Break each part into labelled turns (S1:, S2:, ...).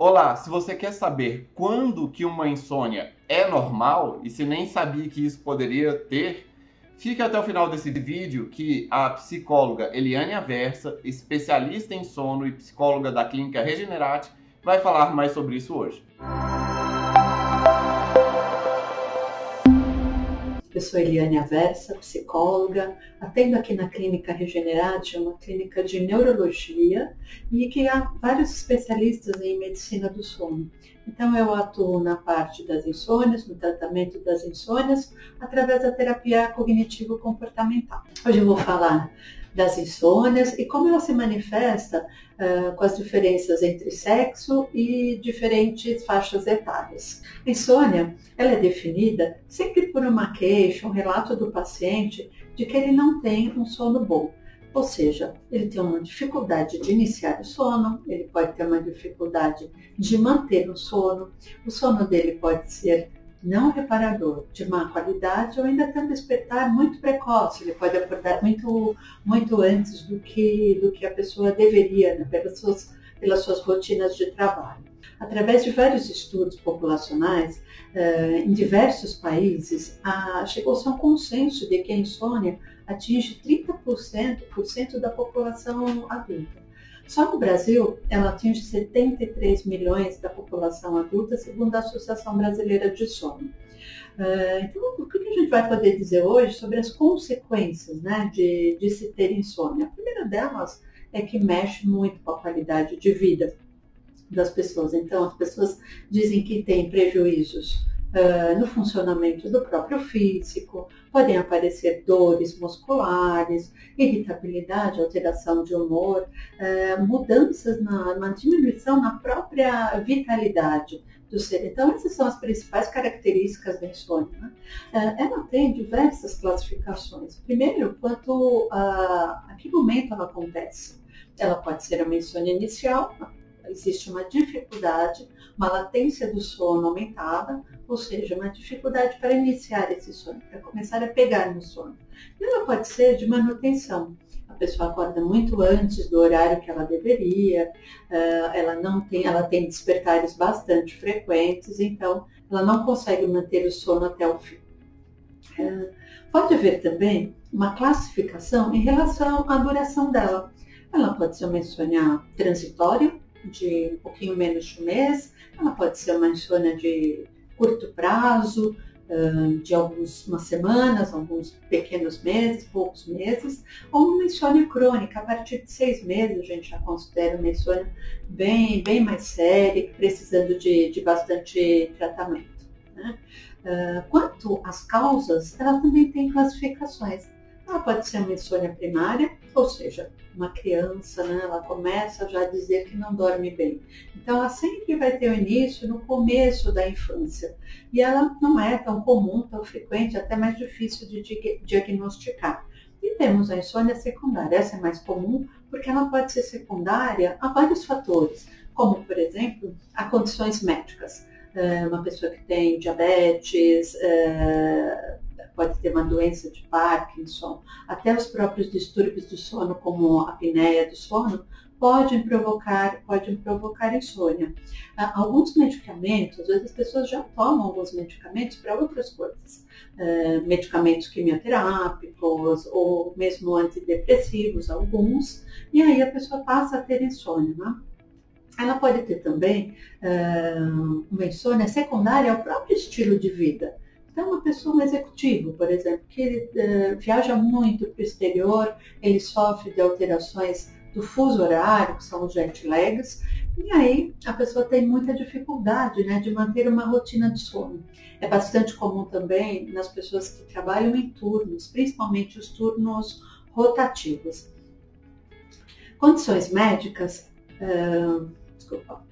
S1: Olá, se você quer saber quando que uma insônia é normal e se nem sabia que isso poderia ter, fique até o final desse vídeo que a psicóloga Eliane Aversa, especialista em sono e psicóloga da clínica Regenerate, vai falar mais sobre isso hoje.
S2: Eu sou Eliane Aversa, psicóloga, atendo aqui na Clínica Regenerate, uma clínica de neurologia e que há vários especialistas em medicina do sono. Então eu atuo na parte das insônias, no tratamento das insônias, através da terapia cognitivo-comportamental. Hoje eu vou falar das insônias e como ela se manifesta uh, com as diferenças entre sexo e diferentes faixas etárias. A insônia ela é definida sempre por uma queixa, um relato do paciente de que ele não tem um sono bom. Ou seja, ele tem uma dificuldade de iniciar o sono, ele pode ter uma dificuldade de manter o sono, o sono dele pode ser não reparador, de má qualidade ou ainda um despertar muito precoce. Ele pode acordar muito, muito antes do que, do que a pessoa deveria, né, pelas, suas, pelas suas rotinas de trabalho. Através de vários estudos populacionais, eh, em diversos países, chegou-se a um consenso de que a insônia atinge 30% da população adulta. Só no Brasil, ela atinge 73 milhões da população adulta, segundo a Associação Brasileira de Sono. Uh, então, o que a gente vai poder dizer hoje sobre as consequências né, de, de se ter insônia? A primeira delas é que mexe muito com a qualidade de vida das pessoas. Então, as pessoas dizem que tem prejuízos uh, no funcionamento do próprio físico, podem aparecer dores musculares, irritabilidade, alteração de humor, uh, mudanças na, na diminuição na própria vitalidade do ser. Então, essas são as principais características da insônia. Né? Uh, ela tem diversas classificações. Primeiro, quanto a, a que momento ela acontece. Ela pode ser uma insônia inicial, existe uma dificuldade, uma latência do sono aumentada, ou seja, uma dificuldade para iniciar esse sono, para começar a pegar no sono. E ela pode ser de manutenção. A pessoa acorda muito antes do horário que ela deveria, eh, ela não tem, ela tem despertares bastante frequentes, então ela não consegue manter o sono até o fim. Eh, pode haver também uma classificação em relação à duração dela. Ela pode ser uma insônia transitória, de um pouquinho menos de um mês, ela pode ser uma insônia de curto prazo, de algumas semanas, alguns pequenos meses, poucos meses, ou uma insônia crônica, a partir de seis meses a gente já considera uma insônia bem, bem mais séria, precisando de, de bastante tratamento. Né? Quanto às causas, ela também tem classificações. Ela pode ser uma insônia primária, ou seja, uma criança, né, ela começa já a dizer que não dorme bem. Então, ela sempre vai ter o início no começo da infância. E ela não é tão comum, tão frequente, até mais difícil de diagnosticar. E temos a insônia secundária. Essa é mais comum porque ela pode ser secundária a vários fatores, como, por exemplo, a condições médicas. É, uma pessoa que tem diabetes, é, pode ter uma doença de Parkinson, até os próprios distúrbios do sono, como a apneia do sono, podem provocar, podem provocar insônia. Ah, alguns medicamentos, às vezes as pessoas já tomam alguns medicamentos para outras coisas, uh, medicamentos quimioterápicos ou mesmo antidepressivos, alguns, e aí a pessoa passa a ter insônia. Né? Ela pode ter também uh, uma insônia secundária ao próprio estilo de vida. Então, uma pessoa, um executivo, por exemplo, que uh, viaja muito para o exterior, ele sofre de alterações do fuso horário, que são os jet lags, e aí a pessoa tem muita dificuldade né, de manter uma rotina de sono. É bastante comum também nas pessoas que trabalham em turnos, principalmente os turnos rotativos. Condições médicas, uh, desculpa,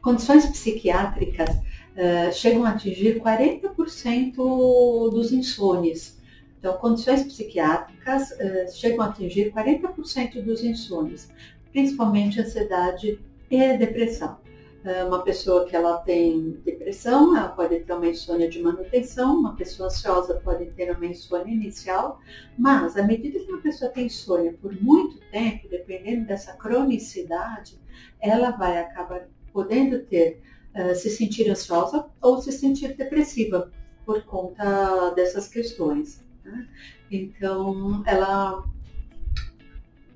S2: condições psiquiátricas uh, chegam a atingir 40% dos insônios. Então, condições psiquiátricas uh, chegam a atingir 40% dos insônios, principalmente ansiedade e depressão. É, uma pessoa que ela tem depressão, ela pode ter uma insônia de manutenção, uma pessoa ansiosa pode ter uma insônia inicial, mas à medida que uma pessoa tem insônia por muito tempo, dependendo dessa cronicidade, ela vai acabar podendo ter, uh, se sentir ansiosa ou se sentir depressiva por conta dessas questões. Né? Então, ela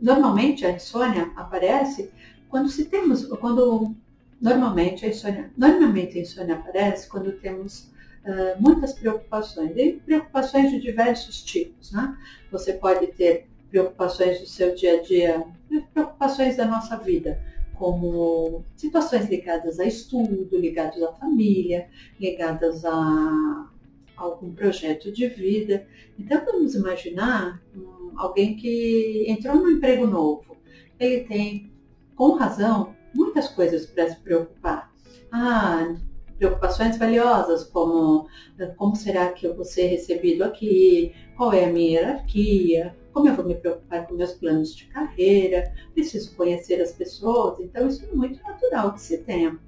S2: normalmente a insônia aparece quando se temos, quando normalmente a insônia, normalmente a insônia aparece quando temos uh, muitas preocupações, e preocupações de diversos tipos, né? Você pode ter preocupações do seu dia a dia, preocupações da nossa vida, como situações ligadas a estudo, ligadas à família, ligadas a algum projeto de vida. Então vamos imaginar um, alguém que entrou num emprego novo. Ele tem, com razão, muitas coisas para se preocupar. Ah, preocupações valiosas, como como será que eu vou ser recebido aqui, qual é a minha hierarquia, como eu vou me preocupar com meus planos de carreira, preciso conhecer as pessoas, então isso é muito natural que se tenha.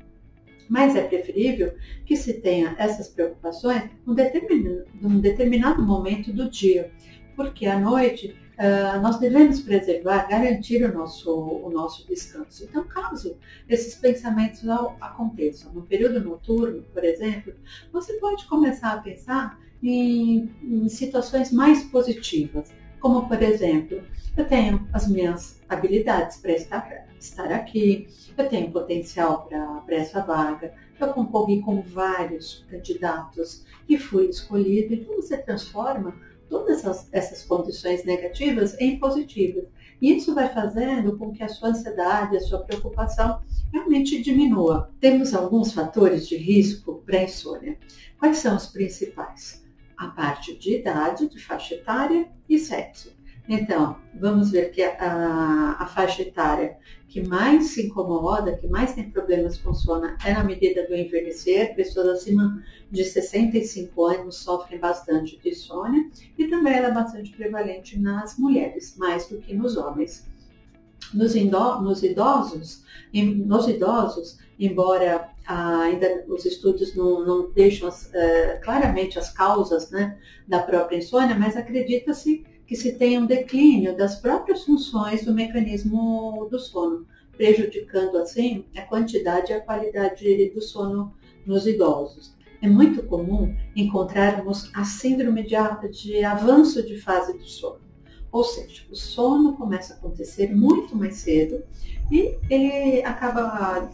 S2: Mas é preferível que se tenha essas preocupações num determinado, num determinado momento do dia, porque à noite uh, nós devemos preservar, garantir o nosso, o nosso descanso. Então, caso esses pensamentos aconteçam no período noturno, por exemplo, você pode começar a pensar em, em situações mais positivas, como por exemplo, eu tenho as minhas habilidades para estar, estar aqui, eu tenho potencial para essa vaga, eu concorri com vários candidatos e fui escolhido. Então você transforma todas essas, essas condições negativas em positivas. E isso vai fazendo com que a sua ansiedade, a sua preocupação realmente diminua. Temos alguns fatores de risco para a insônia. Quais são os principais? A parte de idade, de faixa etária e sexo. Então, vamos ver que a, a, faixa etária que mais se incomoda, que mais tem problemas com sono, é na medida do envelhecer. Pessoas acima de 65 anos sofrem bastante de insônia e também ela é bastante prevalente nas mulheres, mais do que nos homens. Nos, nos idosos, em, nos idosos, embora ainda os estudos não, não deixam as, uh, claramente as causas né, da própria insônia, mas acredita-se que se tenha um declínio das próprias funções do mecanismo do sono, prejudicando assim a quantidade e a qualidade do sono nos idosos. É muito comum encontrarmos a síndrome de, de avanço de fase do sono. Ou seja, o sono começa a acontecer muito mais cedo e ele acaba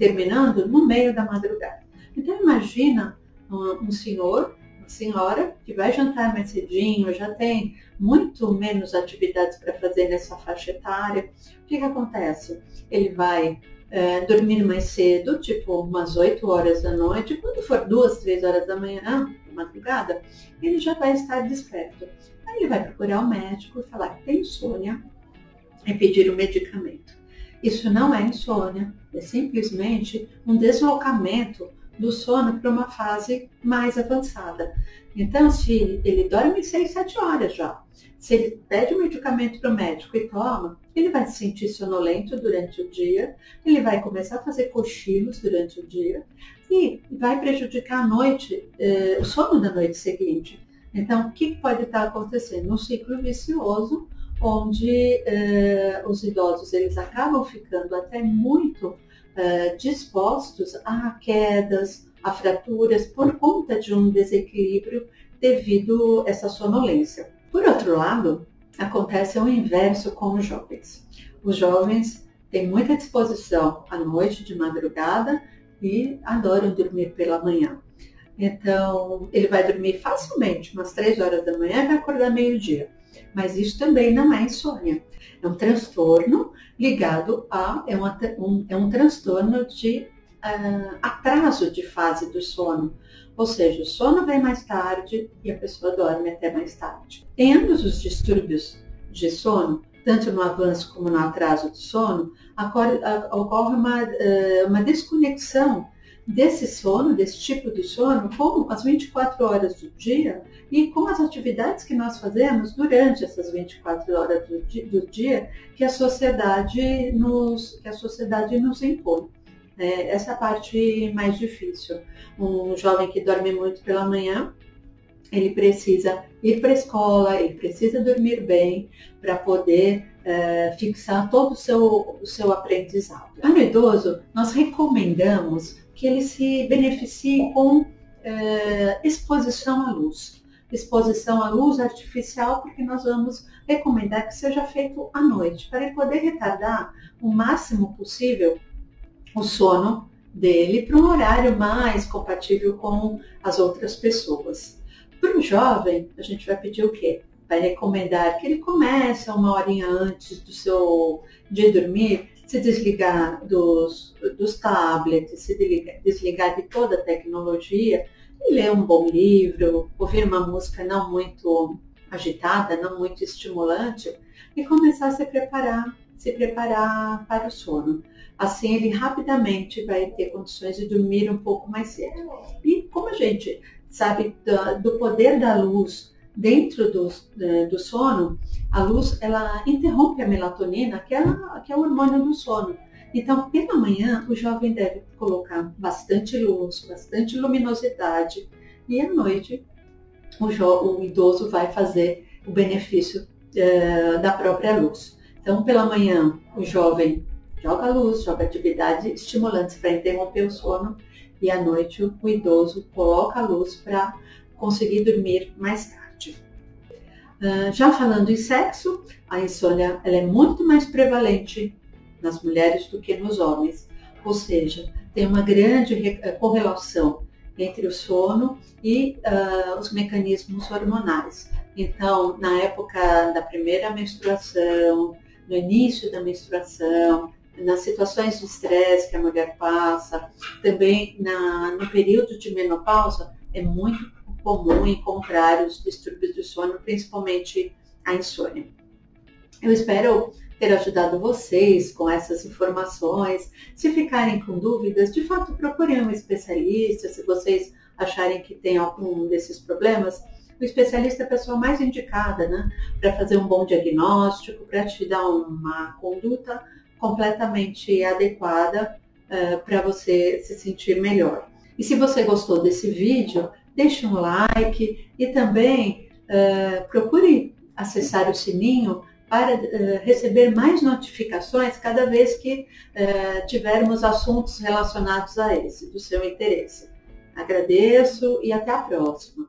S2: terminando no meio da madrugada. Então imagina um senhor senhora que vai jantar mais cedinho, já tem muito menos atividades para fazer nessa faixa etária. O que, que acontece? Ele vai é, dormir mais cedo, tipo umas 8 horas da noite, quando for 2, 3 horas da manhã, madrugada, ele já vai estar desperto. Aí ele vai procurar o médico e falar que tem insônia e pedir o medicamento. Isso não é insônia, é simplesmente um deslocamento do sono para uma fase mais avançada. Então, se ele dorme 6, 7 horas já, se ele pede um medicamento para o médico e toma, ele vai se sentir sonolento durante o dia, ele vai começar a fazer cochilos durante o dia e vai prejudicar a noite, eh, o sono da noite seguinte. Então, o que pode estar acontecendo? Um ciclo vicioso, onde eh, os idosos eles acabam ficando até muito uh, dispostos a quedas, a fraturas por conta de um desequilíbrio devido a essa sonolência. Por outro lado, acontece o inverso com os jovens. Os jovens têm muita disposição à noite, de madrugada e adoram dormir pela manhã. Então, ele vai dormir facilmente, umas três horas da manhã, e vai acordar meio-dia. Mas isso também não é insônia. É um transtorno ligado a. É, um, é um transtorno de uh, atraso de fase do sono. Ou seja, o sono vem mais tarde e a pessoa dorme até mais tarde. Em ambos os distúrbios de sono, tanto no avanço como no atraso de sono, ocorre uma, ah, uma desconexão desse sono, desse tipo de sono, com as 24 horas do dia e com as atividades que nós fazemos durante essas 24 horas do dia, que a sociedade nos, que a sociedade nos impõe. É, essa é parte mais difícil. Um jovem que dorme muito pela manhã, ele precisa ir para a escola, ele precisa dormir bem para poder é, fixar todo o seu, o seu aprendizado. Para o idoso, nós recomendamos que ele se beneficie com é, exposição à luz. Exposição à luz artificial, porque nós vamos recomendar que seja feito à noite, para poder retardar o máximo possível o sono dele para um horário mais compatível com as outras pessoas. Para o jovem, a gente vai pedir o quê? Vai recomendar que ele comece uma horinha antes do seu de dormir, se desligar dos, dos tablets, se desligar, de toda a tecnologia e ler um bom livro, ouvir uma música não muito agitada, não muito estimulante e começar a se preparar, se preparar para o sono. Assim ele rapidamente vai ter condições de dormir um pouco mais cedo. E como a gente sabe do, poder da luz dentro do, do sono, a luz ela interrompe a melatonina, que é, que é o hormônio do sono. Então, pela manhã, o jovem deve colocar bastante luz, bastante luminosidade, e à noite o, o idoso vai fazer o benefício uh, da própria luz. Então, pela manhã, o jovem joga luz, joga atividade estimulante para interromper o sono, e à noite o idoso coloca a luz para conseguir dormir mais tarde. Uh, já falando em sexo, a insônia ela é muito mais prevalente nas mulheres do que nos homens, ou seja, tem uma grande eh, correlação entre o sono e uh, os mecanismos hormonais. Então, na época da primeira menstruação, no início da menstruação, nas situações de estresse que a mulher passa, também na, no período de menopausa, é muito comum encontrar os distúrbios do sono, principalmente a insônia. Eu espero ter ajudado vocês com essas informações. Se ficarem com dúvidas, de fato procurem um especialista. Se vocês acharem que tem algum desses problemas, o especialista é a pessoa mais indicada, né, para fazer um bom diagnóstico, para te dar uma conduta completamente adequada uh, para você se sentir melhor. E se você gostou desse vídeo, deixe um like e também uh, procure acessar o sininho para uh, receber mais notificações cada vez que uh, tivermos assuntos relacionados a esse, do seu interesse. Agradeço e até a próxima.